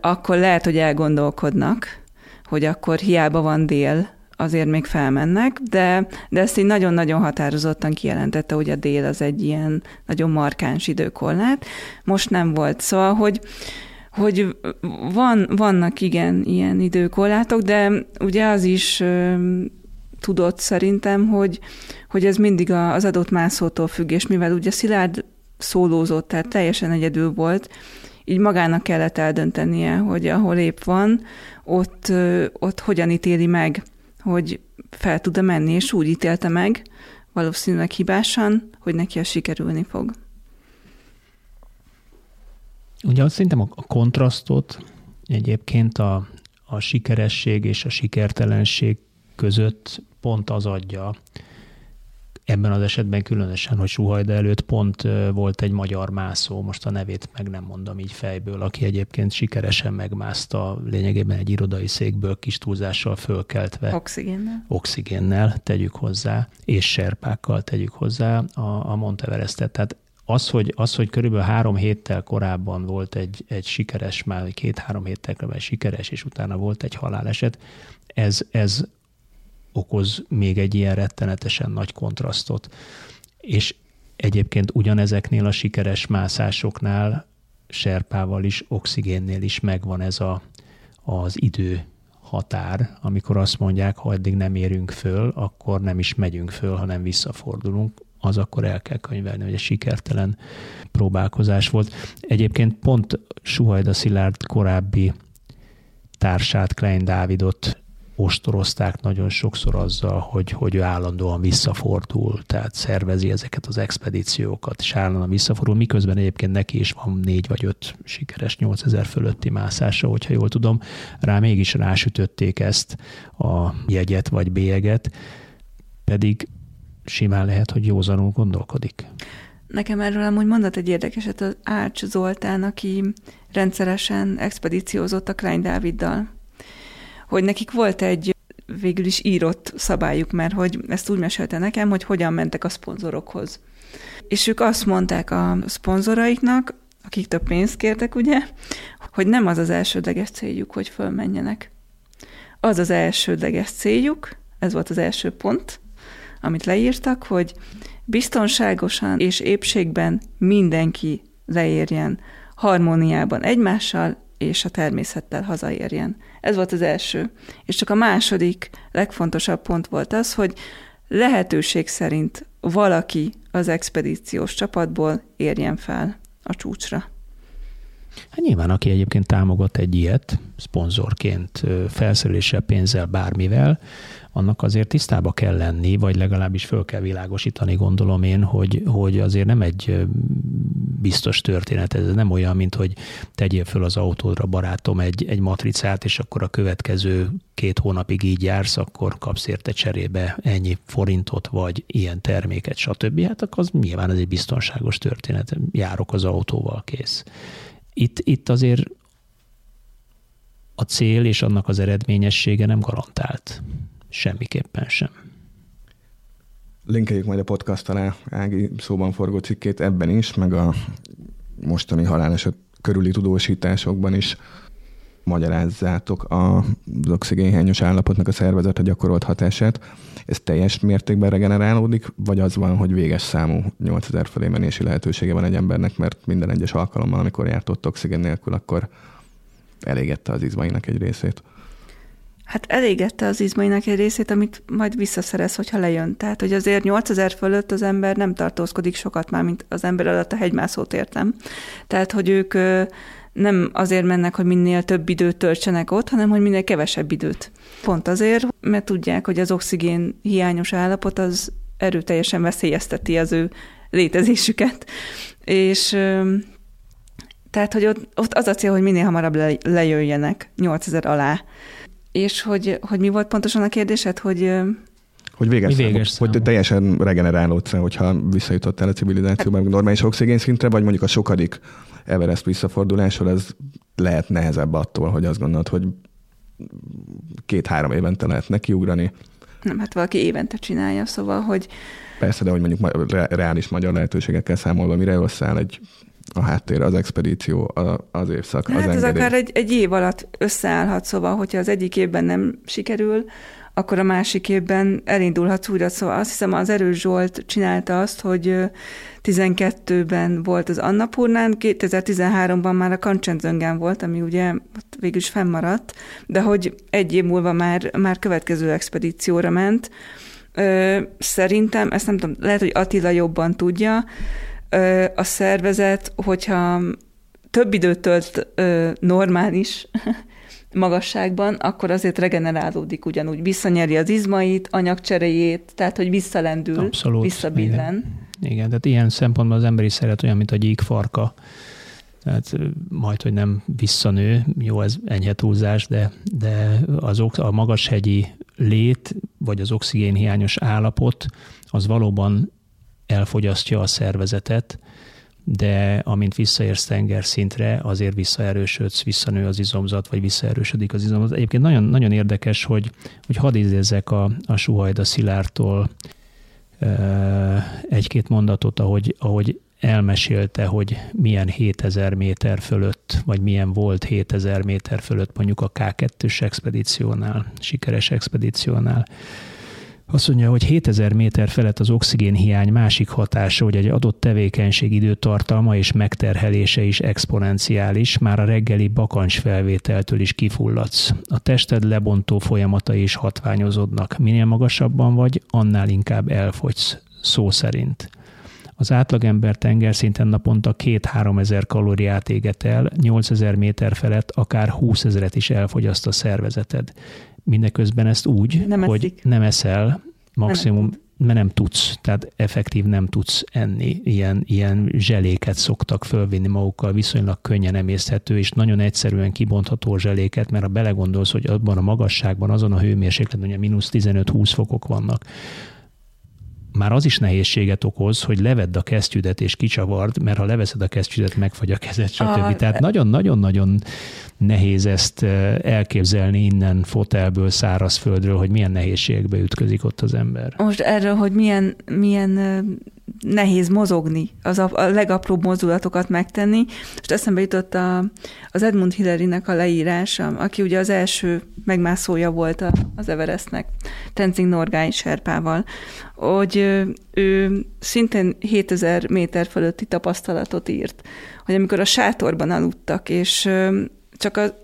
akkor lehet, hogy elgondolkodnak, hogy akkor hiába van dél, azért még felmennek, de, de ezt így nagyon-nagyon határozottan kijelentette, hogy a dél az egy ilyen nagyon markáns időkorlát. Most nem volt. Szóval, hogy, hogy van, vannak igen ilyen időkorlátok, de ugye az is tudott szerintem, hogy, hogy ez mindig az adott mászótól függ, és mivel ugye Szilárd szólózott, tehát teljesen egyedül volt, így magának kellett eldöntenie, hogy ahol épp van, ott, ott hogyan ítéli meg, hogy fel tud-e menni, és úgy ítélte meg, valószínűleg hibásan, hogy neki ez sikerülni fog. Ugye azt szerintem a kontrasztot egyébként a, a sikeresség és a sikertelenség között pont az adja, ebben az esetben különösen, hogy Suhajda előtt pont volt egy magyar mászó, most a nevét meg nem mondom így fejből, aki egyébként sikeresen megmászta lényegében egy irodai székből kis túlzással fölkeltve. Oxigénnel. Oxigénnel tegyük hozzá, és serpákkal tegyük hozzá a, a Monteverestet. Tehát az, hogy, az, hogy körülbelül három héttel korábban volt egy, egy sikeres, már két-három héttel korábban sikeres, és utána volt egy haláleset, ez, ez okoz még egy ilyen rettenetesen nagy kontrasztot. És egyébként ugyanezeknél a sikeres mászásoknál, serpával is, oxigénnél is megvan ez a, az idő határ, amikor azt mondják, ha eddig nem érünk föl, akkor nem is megyünk föl, hanem visszafordulunk, az akkor el kell könyvelni, hogy egy sikertelen próbálkozás volt. Egyébként pont Suhajda Szilárd korábbi társát, Klein Dávidot ostorozták nagyon sokszor azzal, hogy, hogy ő állandóan visszafordul, tehát szervezi ezeket az expedíciókat, és állandóan visszafordul, miközben egyébként neki is van négy vagy öt sikeres 8000 fölötti mászása, hogyha jól tudom, rá mégis rásütötték ezt a jegyet vagy bélyeget, pedig simán lehet, hogy józanul gondolkodik. Nekem erről amúgy mondat egy érdekeset az Ács Zoltán, aki rendszeresen expedíciózott a Klein Dáviddal hogy nekik volt egy végül is írott szabályuk, mert hogy ezt úgy mesélte nekem, hogy hogyan mentek a szponzorokhoz. És ők azt mondták a szponzoraiknak, akik több pénzt kértek, ugye, hogy nem az az elsődleges céljuk, hogy fölmenjenek. Az az elsődleges céljuk, ez volt az első pont, amit leírtak, hogy biztonságosan és épségben mindenki leérjen harmóniában egymással és a természettel hazaérjen. Ez volt az első. És csak a második legfontosabb pont volt az, hogy lehetőség szerint valaki az expedíciós csapatból érjen fel a csúcsra. Hát nyilván, aki egyébként támogat egy ilyet, szponzorként, felszereléssel, pénzzel, bármivel, annak azért tisztába kell lenni, vagy legalábbis föl kell világosítani, gondolom én, hogy, hogy azért nem egy biztos történet, ez nem olyan, mint hogy tegyél föl az autódra, barátom, egy, egy matricát, és akkor a következő két hónapig így jársz, akkor kapsz érte cserébe ennyi forintot, vagy ilyen terméket, stb. Hát akkor az nyilván ez egy biztonságos történet, járok az autóval, kész. Itt, itt azért a cél és annak az eredményessége nem garantált. Semmiképpen sem. Linkeljük majd a podcast alá Ági szóban forgó cikkét ebben is, meg a mostani haláleset körüli tudósításokban is magyarázzátok a oxigénhányos állapotnak a szervezetre gyakorolt hatását. Ez teljes mértékben regenerálódik, vagy az van, hogy véges számú 8000 felé menési lehetősége van egy embernek, mert minden egyes alkalommal, amikor járt ott oxigén nélkül, akkor elégette az izmainak egy részét? Hát elégette az izmainak egy részét, amit majd visszaszerez, hogyha lejön. Tehát, hogy azért 8000 fölött az ember nem tartózkodik sokat már, mint az ember alatt a hegymászót értem. Tehát, hogy ők nem azért mennek, hogy minél több időt töltsenek ott, hanem hogy minél kevesebb időt. Pont azért, mert tudják, hogy az oxigén hiányos állapot az erőteljesen veszélyezteti az ő létezésüket. És tehát, hogy ott, ott az a cél, hogy minél hamarabb le, lejöjjenek 8000 alá. És hogy, hogy mi volt pontosan a kérdésed, hogy hogy véges, Mi véges számok, hogy teljesen regenerálódsz, hogyha visszajutottál a civilizációban hát, normális oxigén szintre, vagy mondjuk a sokadik Everest visszafordulásról, ez lehet nehezebb attól, hogy azt gondolod, hogy két-három évente lehet nekiugrani. Nem, hát valaki évente csinálja, szóval, hogy... Persze, de hogy mondjuk reális magyar lehetőségekkel számolva, mire összeáll egy a háttér, az expedíció, az évszak, hát az ez akár egy, egy év alatt összeállhat, szóval, hogyha az egyik évben nem sikerül, akkor a másik évben elindulhatsz újra. Szóval azt hiszem az Erős Zsolt csinálta azt, hogy 12-ben volt az Annapurnán, 2013-ban már a Kancsenzöngán volt, ami ugye végül is fennmaradt, de hogy egy év múlva már, már következő expedícióra ment. Szerintem, ezt nem tudom, lehet, hogy Attila jobban tudja, a szervezet, hogyha több időt tölt normális magasságban, akkor azért regenerálódik ugyanúgy. Visszanyeri az izmait, anyagcseréjét, tehát hogy visszalendül, Abszolút, visszabillen. Igen. igen, tehát ilyen szempontból az emberi szeret olyan, mint a gyíkfarka. Tehát majd, hogy nem visszanő, jó, ez enyhe túlzás, de, de az, a magashegyi lét, vagy az oxigénhiányos állapot, az valóban elfogyasztja a szervezetet, de amint visszaérsz tengerszintre, azért visszaerősödsz, visszanő az izomzat, vagy visszaerősödik az izomzat. Egyébként nagyon, nagyon érdekes, hogy, hogy hadd idézzek a, a Suhajda Szilártól egy-két mondatot, ahogy, ahogy elmesélte, hogy milyen 7000 méter fölött, vagy milyen volt 7000 méter fölött mondjuk a K2-s expedíciónál, sikeres expedíciónál. Azt mondja, hogy 7000 méter felett az oxigénhiány másik hatása, hogy egy adott tevékenység időtartalma és megterhelése is exponenciális, már a reggeli bakancs felvételtől is kifulladsz. A tested lebontó folyamatai is hatványozódnak. Minél magasabban vagy, annál inkább elfogysz, szó szerint. Az átlagember tengerszinten naponta 2-3 ezer kalóriát éget el, 8 ezer méter felett akár 20 ezeret is elfogyaszt a szervezeted mindeközben ezt úgy, nem hogy eszik. nem eszel, maximum, nem. mert nem tudsz, tehát effektív nem tudsz enni. Ilyen, ilyen zseléket szoktak fölvinni magukkal, viszonylag könnyen emészhető, és nagyon egyszerűen kibontható zseléket, mert ha belegondolsz, hogy abban a magasságban, azon a hőmérsékleten, ugye mínusz 15-20 fokok vannak, már az is nehézséget okoz, hogy levedd a kesztyűdet és kicsavard, mert ha leveszed a kesztyűdet, megfagy a kezed, stb. A... Tehát nagyon-nagyon-nagyon nehéz ezt elképzelni innen fotelből, szárazföldről, hogy milyen nehézségekbe ütközik ott az ember. Most erről, hogy milyen, milyen nehéz mozogni, az a, a legapróbb mozdulatokat megtenni. És eszembe jutott a, az Edmund Hillary-nek a leírása, aki ugye az első megmászója volt a, az Everestnek, Tenzing Norgay Serpával, hogy ő szintén 7000 méter fölötti tapasztalatot írt, hogy amikor a sátorban aludtak, és csak az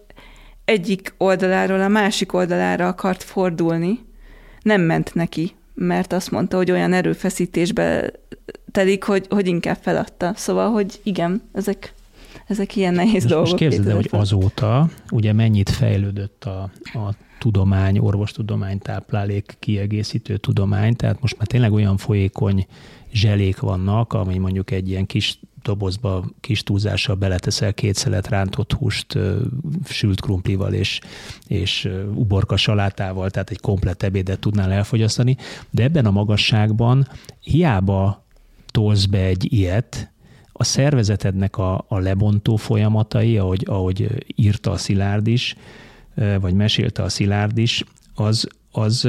egyik oldaláról a másik oldalára akart fordulni, nem ment neki, mert azt mondta, hogy olyan erőfeszítésbe telik, hogy, hogy inkább feladta. Szóval, hogy igen, ezek, ezek ilyen nehéz most, dolgok. Most képzeld el, hogy azóta ugye mennyit fejlődött a, a tudomány, orvostudomány, táplálék, kiegészítő tudomány, tehát most már tényleg olyan folyékony zselék vannak, ami mondjuk egy ilyen kis dobozba kis túlzással beleteszel két szelet rántott húst sült krumplival és, és uborka salátával, tehát egy komplet ebédet tudnál elfogyasztani, de ebben a magasságban hiába tolsz be egy ilyet, a szervezetednek a, a lebontó folyamatai, ahogy, ahogy írta a Szilárd is, vagy mesélte a Szilárd is, az, az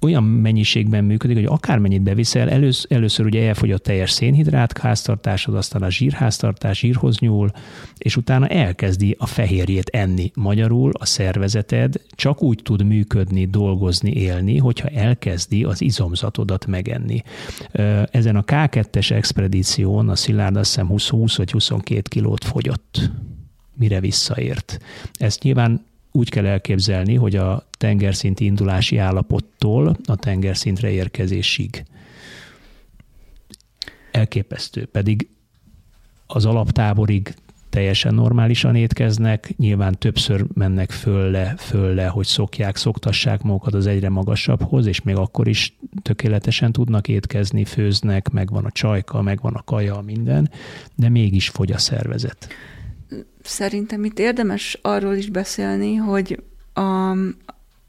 olyan mennyiségben működik, hogy akármennyit beviszel, elősz, először ugye elfogy a teljes szénhidrát háztartásod, aztán a zsírháztartás zsírhoz nyúl, és utána elkezdi a fehérjét enni. Magyarul a szervezeted csak úgy tud működni, dolgozni, élni, hogyha elkezdi az izomzatodat megenni. Ezen a K2-es expedíción a Szilárd azt hiszem 20, 20 vagy 22 kilót fogyott mire visszaért. Ezt nyilván úgy kell elképzelni, hogy a tengerszinti indulási állapottól a tengerszintre érkezésig. Elképesztő. Pedig az alaptáborig teljesen normálisan étkeznek, nyilván többször mennek föl le, hogy szokják, szoktassák magukat az egyre magasabbhoz, és még akkor is tökéletesen tudnak étkezni, főznek, megvan a csajka, megvan a kaja, minden, de mégis fogy a szervezet. Szerintem itt érdemes arról is beszélni, hogy a,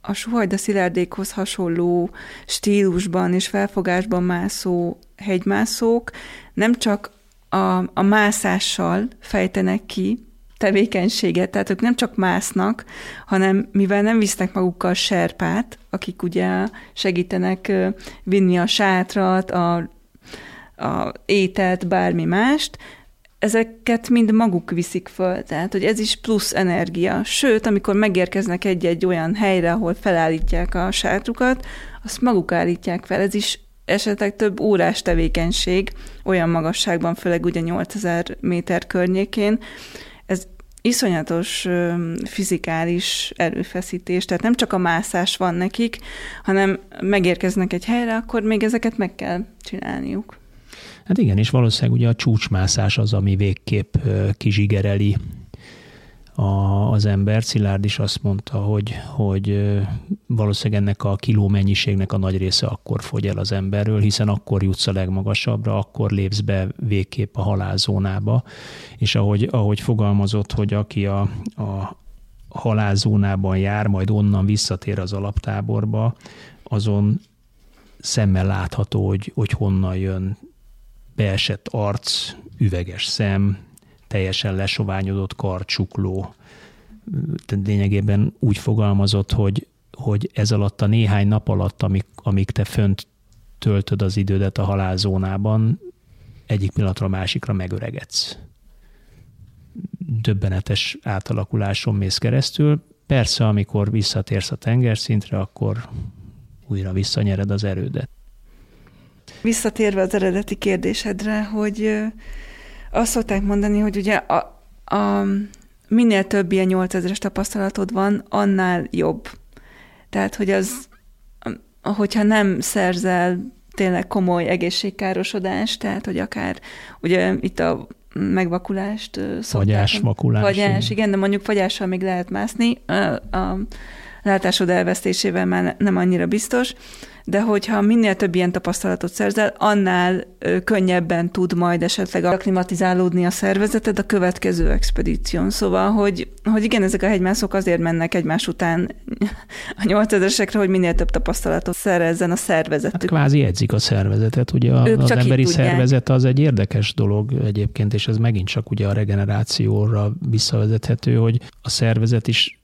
a suhajda szilárdékhoz hasonló stílusban és felfogásban mászó hegymászók nem csak a, a mászással fejtenek ki tevékenységet, tehát ők nem csak másznak, hanem mivel nem visznek magukkal serpát, akik ugye segítenek vinni a sátrat, a, a ételt, bármi mást, ezeket mind maguk viszik föl, tehát hogy ez is plusz energia. Sőt, amikor megérkeznek egy-egy olyan helyre, ahol felállítják a sátrukat, azt maguk állítják fel, ez is esetleg több órás tevékenység olyan magasságban, főleg ugye 8000 méter környékén. Ez iszonyatos fizikális erőfeszítés, tehát nem csak a mászás van nekik, hanem megérkeznek egy helyre, akkor még ezeket meg kell csinálniuk. Hát igen, és valószínűleg ugye a csúcsmászás az, ami végképp kizsigereli a, az ember. Szilárd is azt mondta, hogy, hogy valószínűleg ennek a kiló mennyiségnek a nagy része akkor fogy el az emberről, hiszen akkor jutsz a legmagasabbra, akkor lépsz be végképp a halálzónába, és ahogy, ahogy fogalmazott, hogy aki a, a halálzónában jár, majd onnan visszatér az alaptáborba, azon szemmel látható, hogy, hogy honnan jön beesett arc, üveges szem, teljesen lesoványodott karcsukló. Lényegében úgy fogalmazott, hogy, hogy ez alatt a néhány nap alatt, amik, amíg te fönt töltöd az idődet a halálzónában, egyik pillanatra a másikra megöregedsz. Döbbenetes átalakuláson mész keresztül. Persze, amikor visszatérsz a tengerszintre, akkor újra visszanyered az erődet. Visszatérve az eredeti kérdésedre, hogy azt szokták mondani, hogy ugye a, a, minél több ilyen 8000-es tapasztalatod van, annál jobb. Tehát, hogy az, hogyha nem szerzel tényleg komoly egészségkárosodást, tehát, hogy akár ugye itt a megvakulást szokták. Fagyás, vakulás. Fagyás, igen, de mondjuk fagyással még lehet mászni. A, a látásod elvesztésével már nem annyira biztos, de hogyha minél több ilyen tapasztalatot szerzel, annál könnyebben tud majd esetleg aklimatizálódni a szervezeted a következő expedíción. Szóval, hogy, hogy igen, ezek a hegymászok azért mennek egymás után a nyolcezesekre, hogy minél több tapasztalatot szerezzen a szervezetük. Hát kvázi edzik a szervezetet. Ugye a, az emberi szervezet az egy érdekes dolog egyébként, és ez megint csak ugye a regenerációra visszavezethető, hogy a szervezet is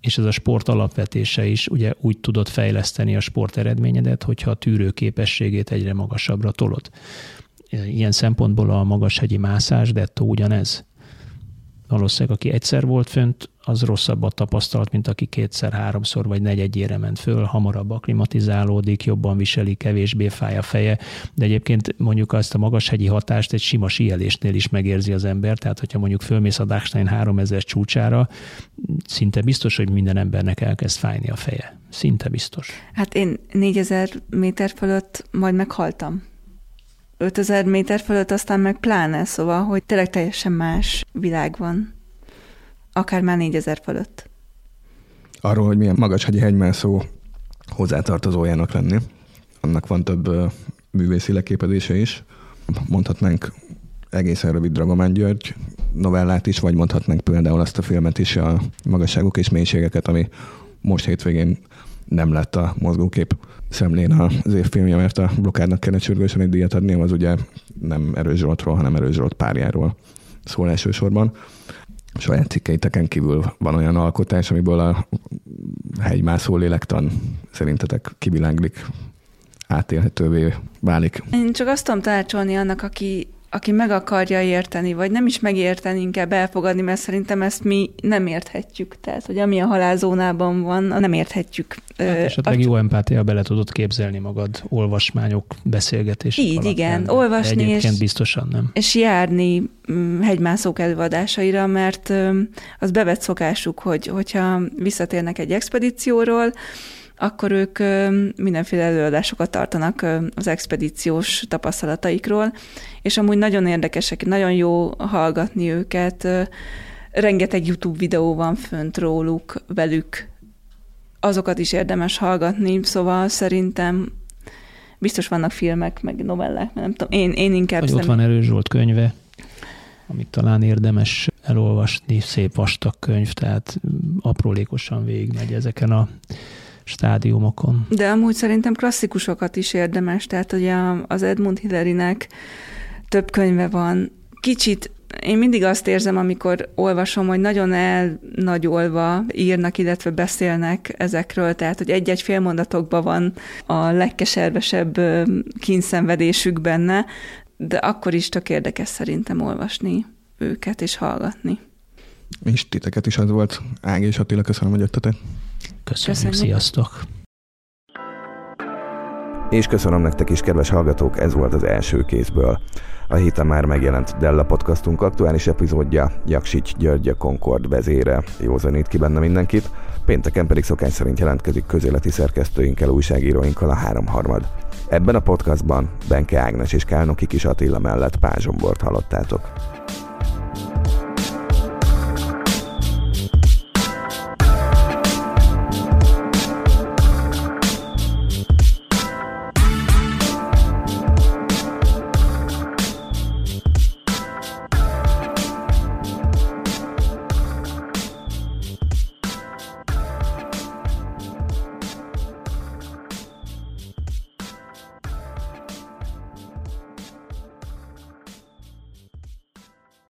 és ez a sport alapvetése is ugye úgy tudod fejleszteni a sport eredményedet, hogyha a tűrőképességét egyre magasabbra tolod. Ilyen szempontból a magashegyi mászás dettó ugyanez. Valószínűleg, aki egyszer volt fönt, az rosszabbat tapasztalt, mint aki kétszer, háromszor vagy negyedjére ment föl, hamarabb aklimatizálódik, jobban viseli, kevésbé fáj a feje, de egyébként mondjuk azt a magashegyi hatást egy sima síelésnél is megérzi az ember, tehát hogyha mondjuk fölmész a Dachstein 3000 csúcsára, szinte biztos, hogy minden embernek elkezd fájni a feje. Szinte biztos. Hát én 4000 méter fölött majd meghaltam. 5000 méter fölött aztán meg pláne, szóval, hogy tényleg teljesen más világ van akár már 4000 fölött. Arról, hogy milyen magashegyi hegymászó hozzátartozójának lenni, annak van több művészi leképezése is. Mondhatnánk egészen rövid Dragomán György novellát is, vagy mondhatnánk például azt a filmet is, a magasságok és mélységeket, ami most hétvégén nem lett a mozgókép szemlén az évfilmje, mert a blokádnak kellene csürgősen egy díjat adni, az ugye nem Erős Zsoltról, hanem Erős Zsolt párjáról szól elsősorban saját cikkeiteken kívül van olyan alkotás, amiből a hegymászó lélektan szerintetek kiviláglik, átélhetővé válik. Én csak azt tudom tanácsolni annak, aki aki meg akarja érteni, vagy nem is megérteni, inkább elfogadni, mert szerintem ezt mi nem érthetjük. Tehát, hogy ami a halálzónában van, nem érthetjük. Hát esetleg a... jó empátia bele tudod képzelni magad olvasmányok, beszélgetések Így, alapján, igen. Olvasni és, biztosan nem. És járni mm, hegymászók előadásaira, mert az bevett szokásuk, hogy hogyha visszatérnek egy expedícióról, akkor ők mindenféle előadásokat tartanak az expedíciós tapasztalataikról, és amúgy nagyon érdekesek, nagyon jó hallgatni őket. Rengeteg YouTube videó van fönt róluk, velük. Azokat is érdemes hallgatni, szóval szerintem biztos vannak filmek, meg novellák, nem tudom. Én, én inkább... Vagy szem... ott van Erős Zsolt könyve, amit talán érdemes elolvasni, szép vastag könyv, tehát aprólékosan végigmegy ezeken a stádiumokon. De amúgy szerintem klasszikusokat is érdemes, tehát ugye az Edmund Hillary-nek több könyve van, kicsit én mindig azt érzem, amikor olvasom, hogy nagyon elnagyolva írnak, illetve beszélnek ezekről, tehát hogy egy-egy félmondatokban van a legkeservesebb kínszenvedésük benne, de akkor is tök érdekes szerintem olvasni őket és hallgatni. És titeket is az volt. Ági és Attila, köszönöm, hogy jöttetek. Köszönjük, Köszönjük. sziasztok! És köszönöm nektek is, kedves hallgatók, ez volt az első kézből. A héten már megjelent Della podcastunk aktuális epizódja, Jaksics György a Concord vezére, józanít ki benne mindenkit, pénteken pedig szokás szerint jelentkezik közéleti szerkesztőinkkel, újságíróinkkal a háromharmad. Ebben a podcastban Benke Ágnes és Kálnoki Kis Attila mellett Pázsombort hallottátok.